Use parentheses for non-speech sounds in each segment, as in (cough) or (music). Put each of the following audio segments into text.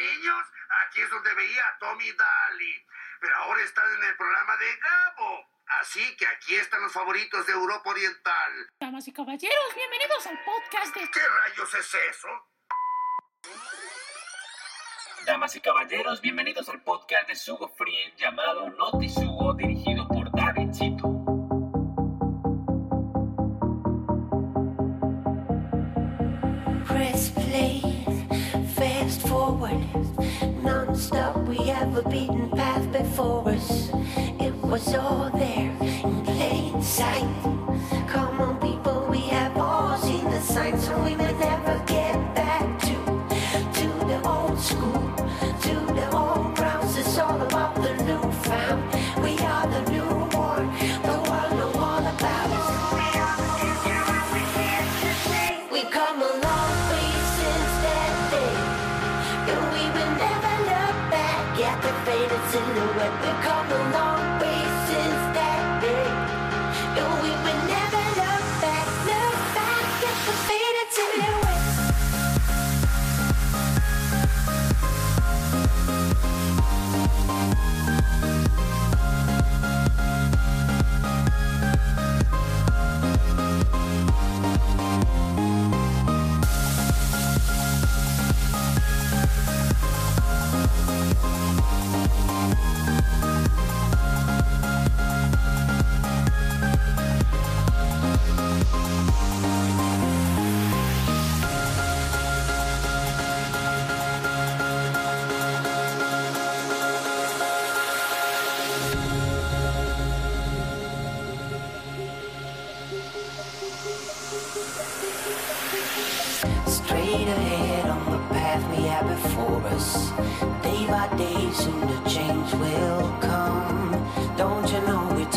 niños, aquí es donde veía a Tommy Daly. Pero ahora están en el programa de Gabo. Así que aquí están los favoritos de Europa Oriental. Damas y caballeros, bienvenidos al podcast de... ¿Qué rayos es eso? Damas y caballeros, bienvenidos al podcast de Sugo Free llamado Noti Sugo, dirigido non-stop. We have a beaten path before us. It was all there in plain sight. Come on, people, we have all seen the signs, so we may never get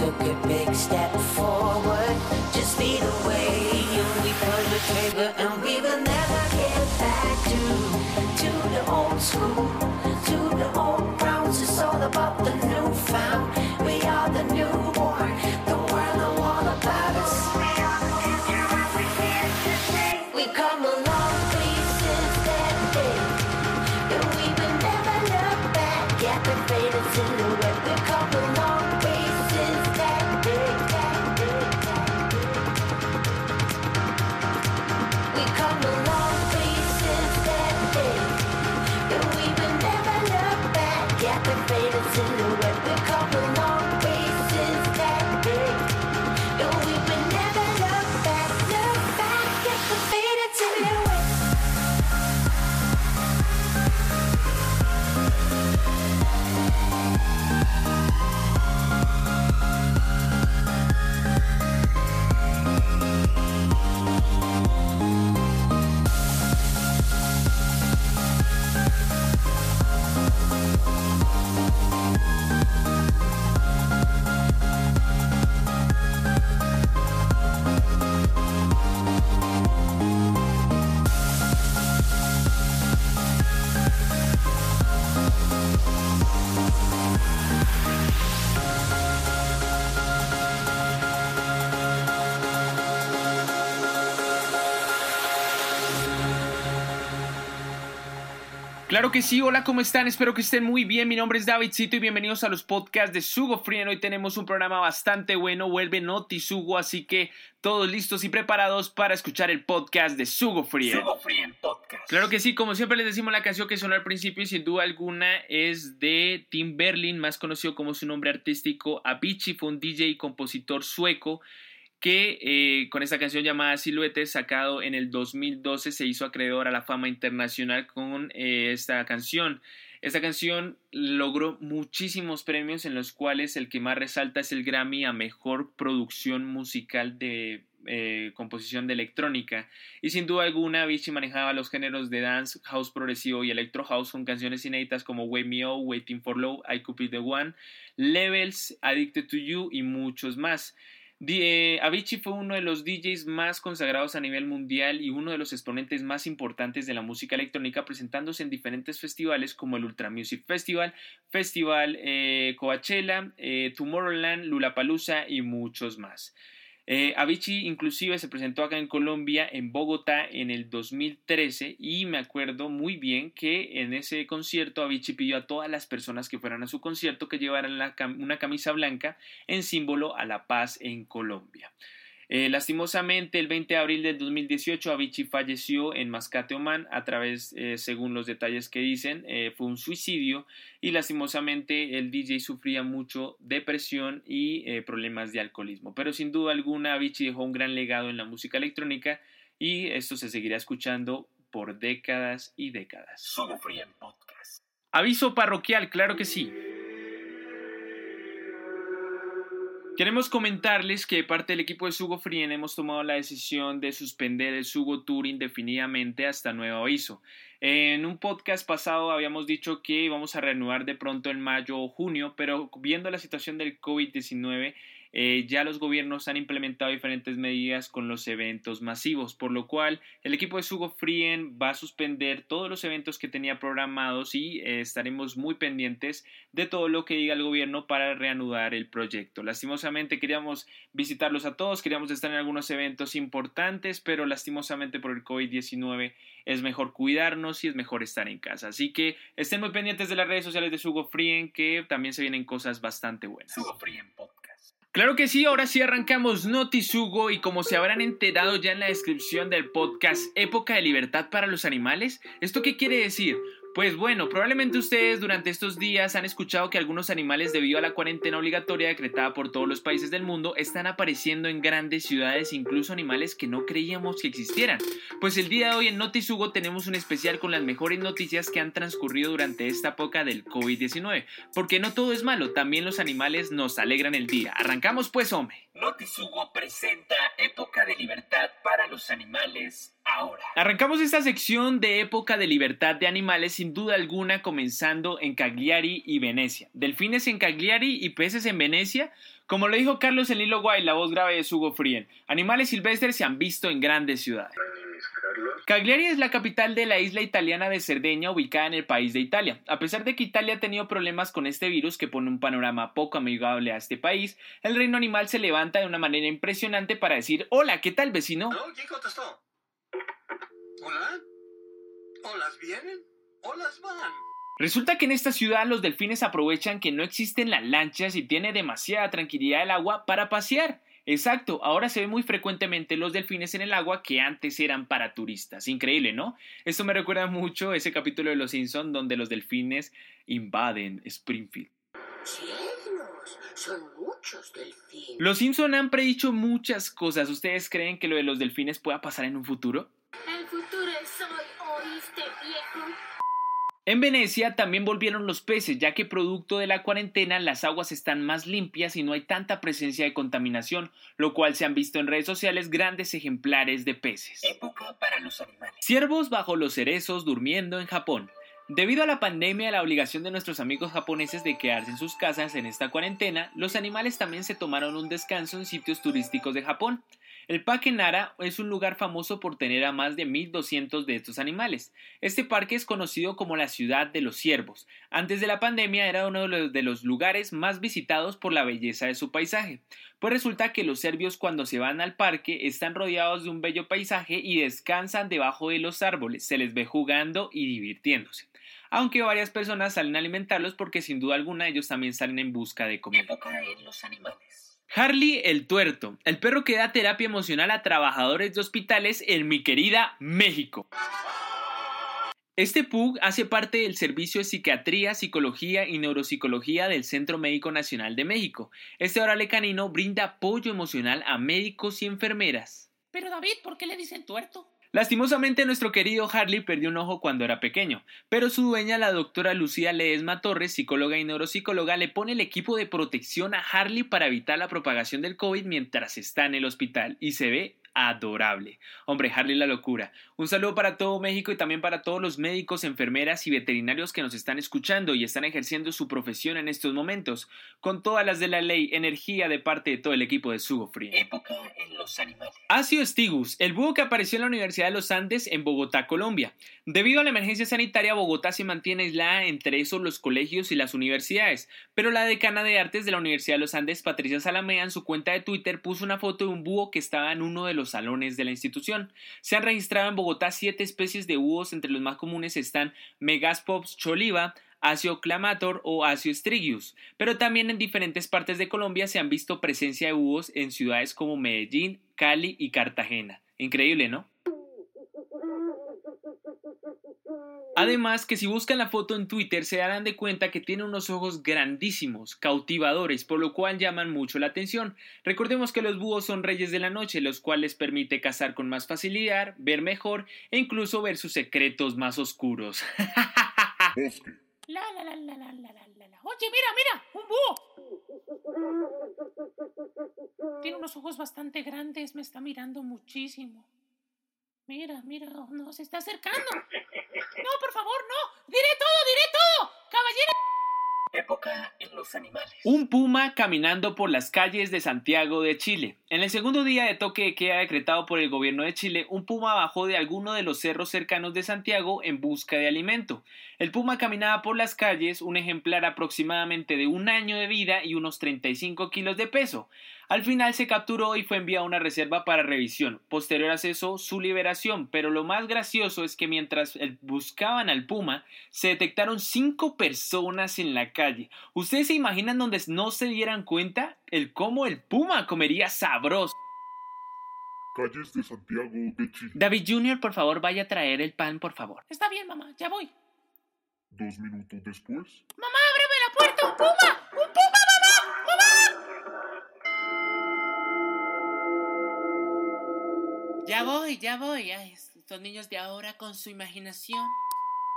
took a big step forward? Just lead the way, and we pull the trigger, and we will never get back to to the old school, to the old grounds. It's all about the new found. Faded silhouette. Claro que sí, hola, ¿cómo están? Espero que estén muy bien. Mi nombre es Davidcito y bienvenidos a los podcasts de Sugo Frien. Hoy tenemos un programa bastante bueno, vuelve Noti Sugo, así que todos listos y preparados para escuchar el podcast de Sugo Frien. Sugo Podcast. Claro que sí, como siempre les decimos, la canción que sonó al principio y sin duda alguna es de Tim Berlin, más conocido como su nombre artístico Avicii, fue un DJ y compositor sueco que eh, con esta canción llamada Silhouette, sacado en el 2012, se hizo acreedor a la fama internacional con eh, esta canción. Esta canción logró muchísimos premios en los cuales el que más resalta es el Grammy a Mejor Producción Musical de eh, composición de electrónica. Y sin duda alguna, Avicii manejaba los géneros de dance, house progresivo y electro house con canciones inéditas como Wake Me Up, Waiting for Love, I Could Be The One, Levels, Addicted to You y muchos más. Eh, Avicii fue uno de los DJs más consagrados a nivel mundial y uno de los exponentes más importantes de la música electrónica, presentándose en diferentes festivales como el Ultra Music Festival, Festival eh, Coachella, eh, Tomorrowland, Lollapalooza y muchos más. Eh, Avicii inclusive se presentó acá en Colombia, en Bogotá, en el 2013 y me acuerdo muy bien que en ese concierto Avicii pidió a todas las personas que fueran a su concierto que llevaran una camisa blanca en símbolo a la paz en Colombia. Eh, lastimosamente, el 20 de abril del 2018, Avicii falleció en Mascate, Oman, a través, eh, según los detalles que dicen, eh, fue un suicidio y lastimosamente el DJ sufría mucho depresión y problemas de alcoholismo. Pero sin duda alguna, Avicii dejó un gran legado en la música electrónica y esto se seguirá escuchando por décadas y décadas. Aviso parroquial, claro que sí. Queremos comentarles que parte del equipo de Sugo Frien hemos tomado la decisión de suspender el Sugo Tour indefinidamente hasta nuevo aviso. En un podcast pasado habíamos dicho que íbamos a reanudar de pronto en mayo o junio, pero viendo la situación del COVID-19 eh, ya los gobiernos han implementado diferentes medidas con los eventos masivos, por lo cual el equipo de Sugo Frien va a suspender todos los eventos que tenía programados y eh, estaremos muy pendientes de todo lo que diga el gobierno para reanudar el proyecto. Lastimosamente queríamos visitarlos a todos, queríamos estar en algunos eventos importantes, pero lastimosamente por el COVID-19 es mejor cuidarnos y es mejor estar en casa. Así que estén muy pendientes de las redes sociales de Sugo Frien que también se vienen cosas bastante buenas. Sugo Claro que sí, ahora sí arrancamos Notisugo y como se habrán enterado ya en la descripción del podcast Época de Libertad para los Animales, ¿esto qué quiere decir? Pues bueno, probablemente ustedes durante estos días han escuchado que algunos animales debido a la cuarentena obligatoria decretada por todos los países del mundo están apareciendo en grandes ciudades, incluso animales que no creíamos que existieran. Pues el día de hoy en Notisugo tenemos un especial con las mejores noticias que han transcurrido durante esta época del COVID-19, porque no todo es malo, también los animales nos alegran el día. Arrancamos pues, hombre. Notisugo presenta Época de Libertad para los Animales ahora. Arrancamos esta sección de época de libertad de animales sin duda alguna comenzando en Cagliari y Venecia. Delfines en Cagliari y peces en Venecia. Como lo dijo Carlos en Lilo Guay, la voz grave de Hugo Frien, animales silvestres se han visto en grandes ciudades. Cagliari es la capital de la isla italiana de Cerdeña, ubicada en el país de Italia. A pesar de que Italia ha tenido problemas con este virus que pone un panorama poco amigable a este país, el reino animal se levanta de una manera impresionante para decir: Hola, ¿qué tal, vecino? ¿Hola? ¿Olas vienen? ¿Olas van? Resulta que en esta ciudad los delfines aprovechan que no existen las lanchas y tiene demasiada tranquilidad el agua para pasear. Exacto, ahora se ve muy frecuentemente los delfines en el agua que antes eran para turistas. Increíble, ¿no? Esto me recuerda mucho ese capítulo de Los Simpson donde los delfines invaden Springfield. ¡Cielos! Son muchos delfines. Los Simpson han predicho muchas cosas. ¿Ustedes creen que lo de los delfines pueda pasar en un futuro? En Venecia también volvieron los peces, ya que producto de la cuarentena las aguas están más limpias y no hay tanta presencia de contaminación, lo cual se han visto en redes sociales grandes ejemplares de peces. Época para los animales. Ciervos bajo los cerezos durmiendo en Japón. Debido a la pandemia y a la obligación de nuestros amigos japoneses de quedarse en sus casas en esta cuarentena, los animales también se tomaron un descanso en sitios turísticos de Japón. El Parque Nara es un lugar famoso por tener a más de 1200 de estos animales. Este parque es conocido como la ciudad de los ciervos. Antes de la pandemia era uno de los lugares más visitados por la belleza de su paisaje. Pues resulta que los serbios cuando se van al parque están rodeados de un bello paisaje y descansan debajo de los árboles, se les ve jugando y divirtiéndose aunque varias personas salen a alimentarlos porque sin duda alguna ellos también salen en busca de comida. los animales. Harley el tuerto, el perro que da terapia emocional a trabajadores de hospitales en mi querida México. Este PUG hace parte del Servicio de Psiquiatría, Psicología y Neuropsicología del Centro Médico Nacional de México. Este orale canino brinda apoyo emocional a médicos y enfermeras. Pero David, ¿por qué le dicen tuerto? Lastimosamente nuestro querido Harley perdió un ojo cuando era pequeño, pero su dueña, la doctora Lucía Ledesma Torres, psicóloga y neuropsicóloga, le pone el equipo de protección a Harley para evitar la propagación del COVID mientras está en el hospital y se ve adorable. Hombre, Harley la locura. Un saludo para todo México y también para todos los médicos, enfermeras y veterinarios que nos están escuchando y están ejerciendo su profesión en estos momentos, con todas las de la ley, energía de parte de todo el equipo de Sugo Free. Época en los animales. Asio Stigus, el búho que apareció en la Universidad de los Andes en Bogotá, Colombia. Debido a la emergencia sanitaria, Bogotá se mantiene aislada entre esos los colegios y las universidades, pero la decana de artes de la Universidad de los Andes, Patricia Salamea, en su cuenta de Twitter puso una foto de un búho que estaba en uno de los salones de la institución. Se han registrado en Bogotá siete especies de búhos, entre los más comunes están Megaspops choliva, Asio clamator o Asio strigius, pero también en diferentes partes de Colombia se han visto presencia de búhos en ciudades como Medellín, Cali y Cartagena. Increíble, ¿no? Además que si buscan la foto en Twitter se darán de cuenta que tiene unos ojos grandísimos, cautivadores, por lo cual llaman mucho la atención. Recordemos que los búhos son reyes de la noche, los cuales permite cazar con más facilidad, ver mejor e incluso ver sus secretos más oscuros. Oye, mira, mira, un búho. Tiene unos ojos bastante grandes, me está mirando muchísimo. Mira, mira, no, se está acercando. No, por favor, no. Diré todo, diré todo. Caballero. Época en los animales. Un puma caminando por las calles de Santiago de Chile. En el segundo día de toque de queda decretado por el gobierno de Chile, un puma bajó de alguno de los cerros cercanos de Santiago en busca de alimento. El puma caminaba por las calles, un ejemplar aproximadamente de un año de vida y unos 35 kilos de peso. Al final se capturó y fue enviado a una reserva para revisión. Posterior a eso, su liberación. Pero lo más gracioso es que mientras buscaban al puma, se detectaron cinco personas en la calle. ¿Ustedes se imaginan donde no se dieran cuenta el cómo el puma comería sabroso? Calles de Santiago de Chile. David Jr., por favor, vaya a traer el pan, por favor. Está bien, mamá, ya voy. Dos minutos después. Mamá, ábreme la puerta, un puma. Un puma, Ya voy, ya voy. Ay, estos niños de ahora con su imaginación.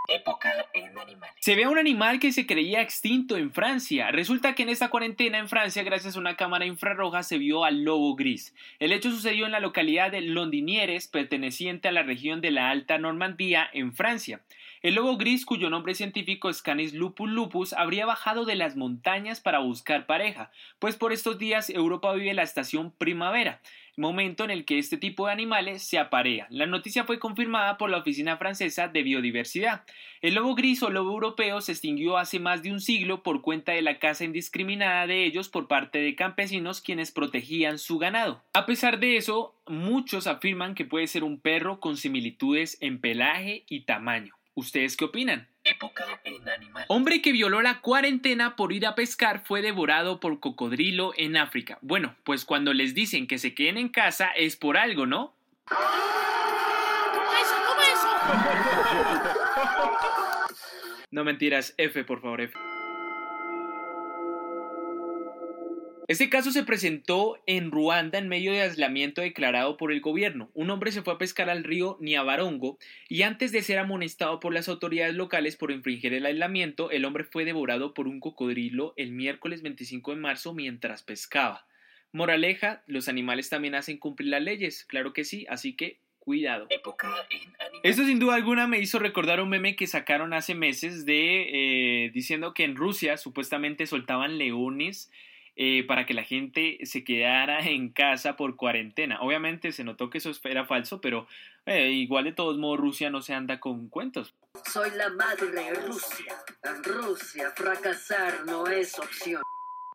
Época en animales. Se ve a un animal que se creía extinto en Francia. Resulta que en esta cuarentena en Francia, gracias a una cámara infrarroja, se vio al lobo gris. El hecho sucedió en la localidad de Londinières, perteneciente a la región de la Alta Normandía, en Francia. El lobo gris, cuyo nombre científico es Canis lupus lupus, habría bajado de las montañas para buscar pareja, pues por estos días Europa vive la estación primavera momento en el que este tipo de animales se aparean. La noticia fue confirmada por la Oficina Francesa de Biodiversidad. El lobo gris o lobo europeo se extinguió hace más de un siglo por cuenta de la caza indiscriminada de ellos por parte de campesinos quienes protegían su ganado. A pesar de eso, muchos afirman que puede ser un perro con similitudes en pelaje y tamaño. ¿Ustedes qué opinan? Época en animales. Hombre que violó la cuarentena por ir a pescar fue devorado por cocodrilo en África. Bueno, pues cuando les dicen que se queden en casa es por algo, ¿no? ¿Cómo eso? ¿Cómo eso? No mentiras, F, por favor, F. Este caso se presentó en Ruanda en medio de aislamiento declarado por el gobierno. Un hombre se fue a pescar al río Niabarongo y antes de ser amonestado por las autoridades locales por infringir el aislamiento, el hombre fue devorado por un cocodrilo el miércoles 25 de marzo mientras pescaba. Moraleja, los animales también hacen cumplir las leyes, claro que sí, así que cuidado. Época en animales. Esto sin duda alguna me hizo recordar un meme que sacaron hace meses de eh, diciendo que en Rusia supuestamente soltaban leones eh, para que la gente se quedara en casa por cuarentena. Obviamente se notó que eso era falso, pero eh, igual de todos modos Rusia no se anda con cuentos. Soy la madre Rusia. En Rusia fracasar no es opción.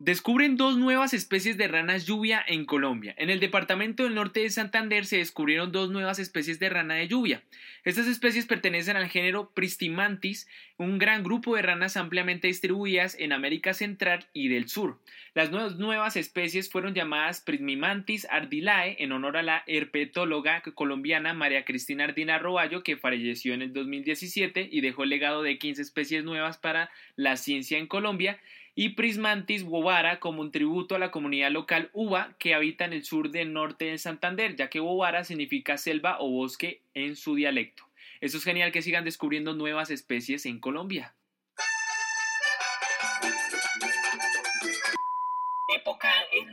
Descubren dos nuevas especies de ranas lluvia en Colombia. En el departamento del norte de Santander se descubrieron dos nuevas especies de rana de lluvia. Estas especies pertenecen al género Pristimantis, un gran grupo de ranas ampliamente distribuidas en América Central y del Sur. Las nuevas, especies fueron llamadas Prismimantis ardilae en honor a la herpetóloga colombiana María Cristina Ardina Roballo, que falleció en el 2017 y dejó el legado de 15 especies nuevas para la ciencia en Colombia y Prismantis bovara como un tributo a la comunidad local uva que habita en el sur del norte de Santander, ya que bovara significa selva o bosque en su dialecto. Eso es genial que sigan descubriendo nuevas especies en Colombia.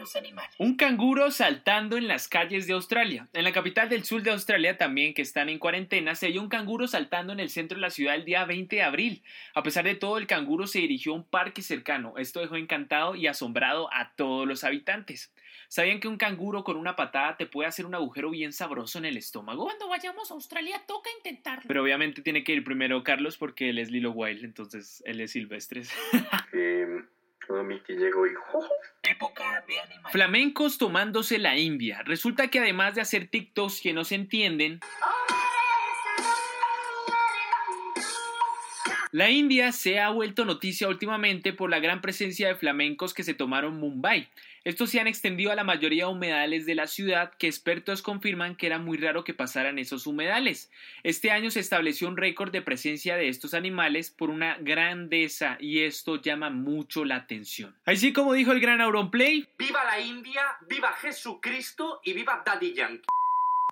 Los animales. Un canguro saltando en las calles de Australia. En la capital del sur de Australia también, que están en cuarentena, se halló un canguro saltando en el centro de la ciudad el día 20 de abril. A pesar de todo, el canguro se dirigió a un parque cercano. Esto dejó encantado y asombrado a todos los habitantes. ¿Sabían que un canguro con una patada te puede hacer un agujero bien sabroso en el estómago? Cuando vayamos a Australia toca intentarlo. Pero obviamente tiene que ir primero Carlos porque él es Lilo Wild, entonces él es Silvestres. (laughs) Eh, Miki llegó y... Época de animales. Flamencos tomándose la India. Resulta que además de hacer TikToks que no se entienden, La India se ha vuelto noticia últimamente por la gran presencia de flamencos que se tomaron Mumbai. Estos se han extendido a la mayoría de humedales de la ciudad que expertos confirman que era muy raro que pasaran esos humedales. Este año se estableció un récord de presencia de estos animales por una grandeza y esto llama mucho la atención. Así como dijo el gran Auronplay, ¡Viva la India! ¡Viva Jesucristo! ¡Y viva Daddy Yankee!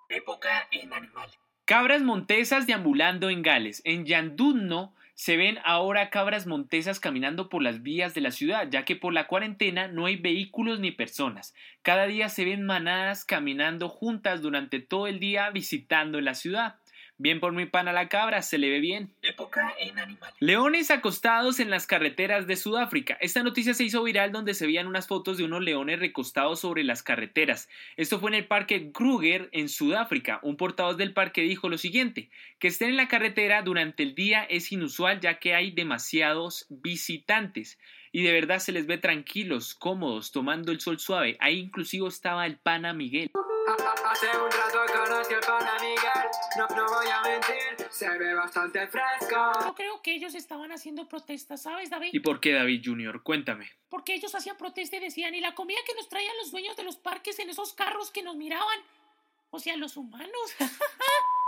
Época en animales. cabras montesas deambulando en Gales. En Yandunno se ven ahora cabras montesas caminando por las vías de la ciudad, ya que por la cuarentena no hay vehículos ni personas. Cada día se ven manadas caminando juntas durante todo el día visitando la ciudad. Bien por mi pana la cabra, se le ve bien. Época en animales. Leones acostados en las carreteras de Sudáfrica. Esta noticia se hizo viral donde se veían unas fotos de unos leones recostados sobre las carreteras. Esto fue en el parque Kruger en Sudáfrica. Un portavoz del parque dijo lo siguiente, que estén en la carretera durante el día es inusual ya que hay demasiados visitantes y de verdad se les ve tranquilos, cómodos, tomando el sol suave. Ahí inclusive estaba el pana Miguel. Hace un rato conocí al pana Miguel, no, no voy a mentir, se ve bastante fresco. Yo creo que ellos estaban haciendo protestas, ¿sabes, David? ¿Y por qué David Jr.? Cuéntame. Porque ellos hacían protesta y decían, y la comida que nos traían los dueños de los parques en esos carros que nos miraban. O sea, los humanos. (laughs)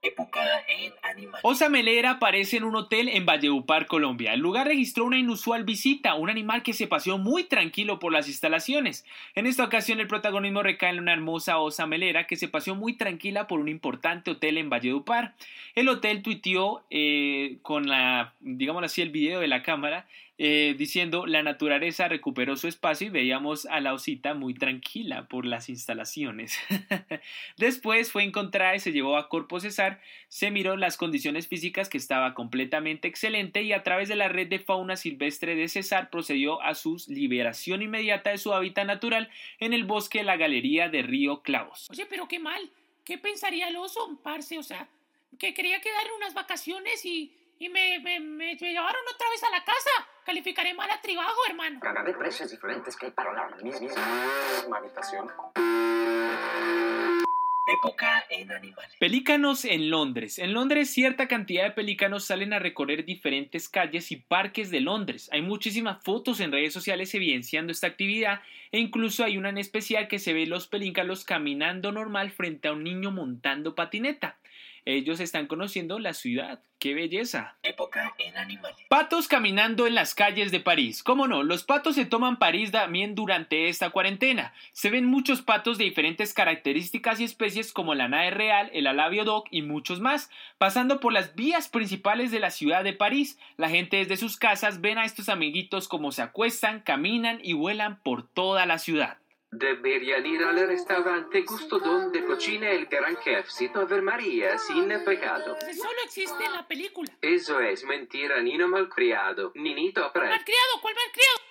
Época en animales. Osa Melera aparece en un hotel en Valledupar, Colombia. El lugar registró una inusual visita, un animal que se paseó muy tranquilo por las instalaciones. En esta ocasión el protagonismo recae en una hermosa osa melera que se paseó muy tranquila por un importante hotel en Valledupar. El hotel tuiteó eh, con la, digámoslo así, el video de la cámara eh, diciendo la naturaleza recuperó su espacio y veíamos a la osita muy tranquila por las instalaciones. (laughs) Después fue encontrada y se llevó a Corpo Cesar, se miró las condiciones físicas que estaba completamente excelente y a través de la red de fauna silvestre de Cesar procedió a su liberación inmediata de su hábitat natural en el bosque de la galería de Río Clavos. Oye, pero qué mal. ¿Qué pensaría el oso, parce? O sea, que quería quedar unas vacaciones y, y me, me, me llevaron otra vez a la casa. Calificaré mal a Tribago, hermano. Gana de precios diferentes que hay para la misma habitación. Época en animales. Pelícanos en Londres. En Londres cierta cantidad de pelícanos salen a recorrer diferentes calles y parques de Londres. Hay muchísimas fotos en redes sociales evidenciando esta actividad e incluso hay una en especial que se ve los pelícanos caminando normal frente a un niño montando patineta. Ellos están conociendo la ciudad. ¡Qué belleza! Época en animales. Patos caminando en las calles de París. ¿Cómo no? Los patos se toman París también durante esta cuarentena. Se ven muchos patos de diferentes características y especies como la nave real, el alabio dog y muchos más. Pasando por las vías principales de la ciudad de París, la gente desde sus casas ven a estos amiguitos como se acuestan, caminan y vuelan por toda la ciudad. Deberían ir al restaurante Gusto donde cocina el gran chef sin Ave María sin pecado. Solo existe en la película. Eso es mentira, Nino malcriado. Ninito aprende. ¿Malcriado? ¿Cuál malcriado?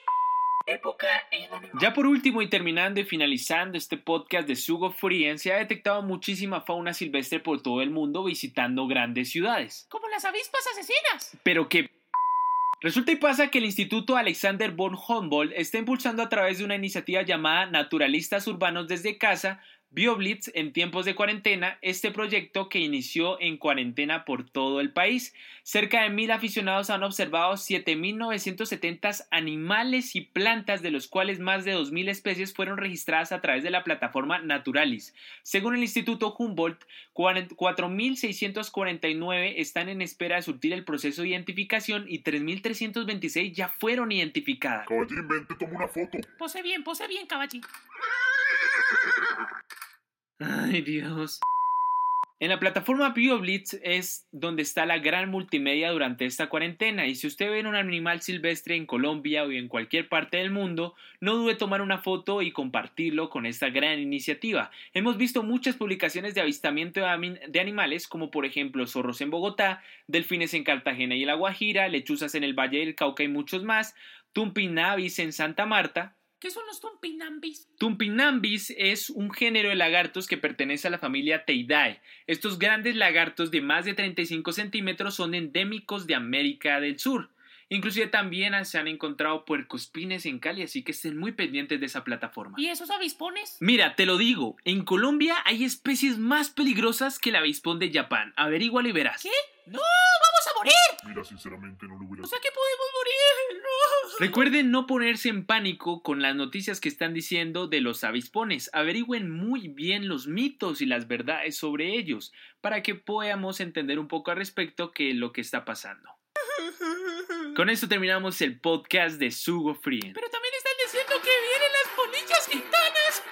Ya por último y terminando y finalizando este podcast de Sugo Frien, se ha detectado muchísima fauna silvestre por todo el mundo visitando grandes ciudades. Como las avispas asesinas. Pero que Resulta y pasa que el Instituto Alexander von Humboldt está impulsando a través de una iniciativa llamada Naturalistas Urbanos desde Casa BioBlitz en tiempos de cuarentena, este proyecto que inició en cuarentena por todo el país. Cerca de mil aficionados han observado 7.970 animales y plantas, de los cuales más de 2.000 especies fueron registradas a través de la plataforma Naturalis. Según el Instituto Humboldt, 4.649 están en espera de surtir el proceso de identificación y 3.326 ya fueron identificadas. Caballín, ven, te tomo una foto. Pose bien, pose bien, caballín. Ay, Dios. En la plataforma BioBlitz es donde está la gran multimedia durante esta cuarentena y si usted ve un animal silvestre en Colombia o en cualquier parte del mundo, no dude tomar una foto y compartirlo con esta gran iniciativa. Hemos visto muchas publicaciones de avistamiento de animales como por ejemplo zorros en Bogotá, delfines en Cartagena y La Guajira, lechuzas en el Valle del Cauca y muchos más, tumpinavis en Santa Marta, ¿Qué son los tumpinambis? Tumpinambis es un género de lagartos que pertenece a la familia Teidae. Estos grandes lagartos de más de 35 centímetros son endémicos de América del Sur. Inclusive también se han encontrado puercospines en Cali, así que estén muy pendientes de esa plataforma. ¿Y esos avispones? Mira, te lo digo, en Colombia hay especies más peligrosas que el avispón de Japón. Averígualo y verás. ¿Qué? ¡No! ¡Vamos a morir! Mira, sinceramente no lo hubiera... O sea que podemos morir. ¡No! Recuerden no ponerse en pánico con las noticias que están diciendo de los avispones. Averigüen muy bien los mitos y las verdades sobre ellos para que podamos entender un poco al respecto qué es lo que está pasando. Con esto terminamos el podcast de Sugo Free. Pero también están diciendo que vienen las polillas gitanas.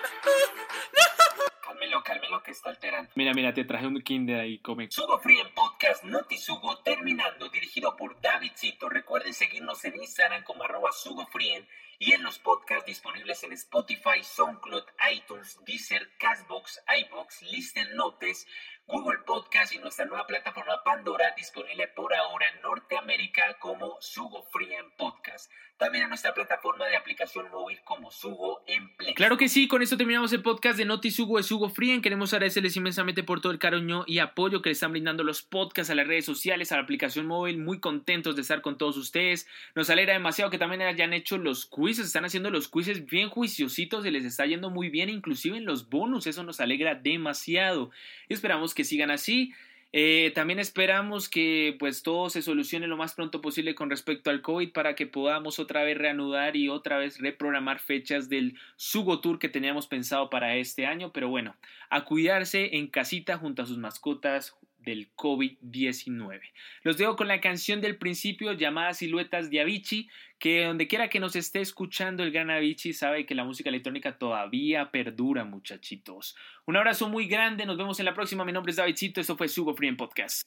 Cálmelo, cálmelo que está alterando. Mira, mira, te traje un kinder ahí, come. Sugo Free podcast Noti Sugo terminando, dirigido por Davidcito. Recuerden seguirnos en Instagram como arroba Sugo Free y en los podcasts disponibles en Spotify, SoundCloud, iTunes, Deezer, Castbox, iBox, Listen Notes, Google Podcast y nuestra nueva plataforma Pandora, disponible por ahora en Norteamérica como Sugo Free en Podcast. También en nuestra plataforma de aplicación móvil como Sugo en. Claro que sí, con esto terminamos el podcast de Noti Sugo de Sugo Free. Queremos agradecerles inmensamente por todo el cariño y apoyo que le están brindando los podcasts a las redes sociales, a la aplicación móvil. Muy contentos de estar con todos ustedes. Nos alegra demasiado que también hayan hecho los quizzes, están haciendo los quizzes bien juiciositos, se les está yendo muy bien, inclusive en los bonus. Eso nos alegra demasiado. Y esperamos que sigan así. Eh, también esperamos que pues todo se solucione lo más pronto posible con respecto al COVID para que podamos otra vez reanudar y otra vez reprogramar fechas del Sugo Tour que teníamos pensado para este año. Pero bueno, a cuidarse en casita junto a sus mascotas del COVID-19. Los dejo con la canción del principio llamada Siluetas de Avicii, que donde quiera que nos esté escuchando el gran Avicii sabe que la música electrónica todavía perdura, muchachitos. Un abrazo muy grande, nos vemos en la próxima. Mi nombre es Davidcito, esto fue Sugo Free en Podcast.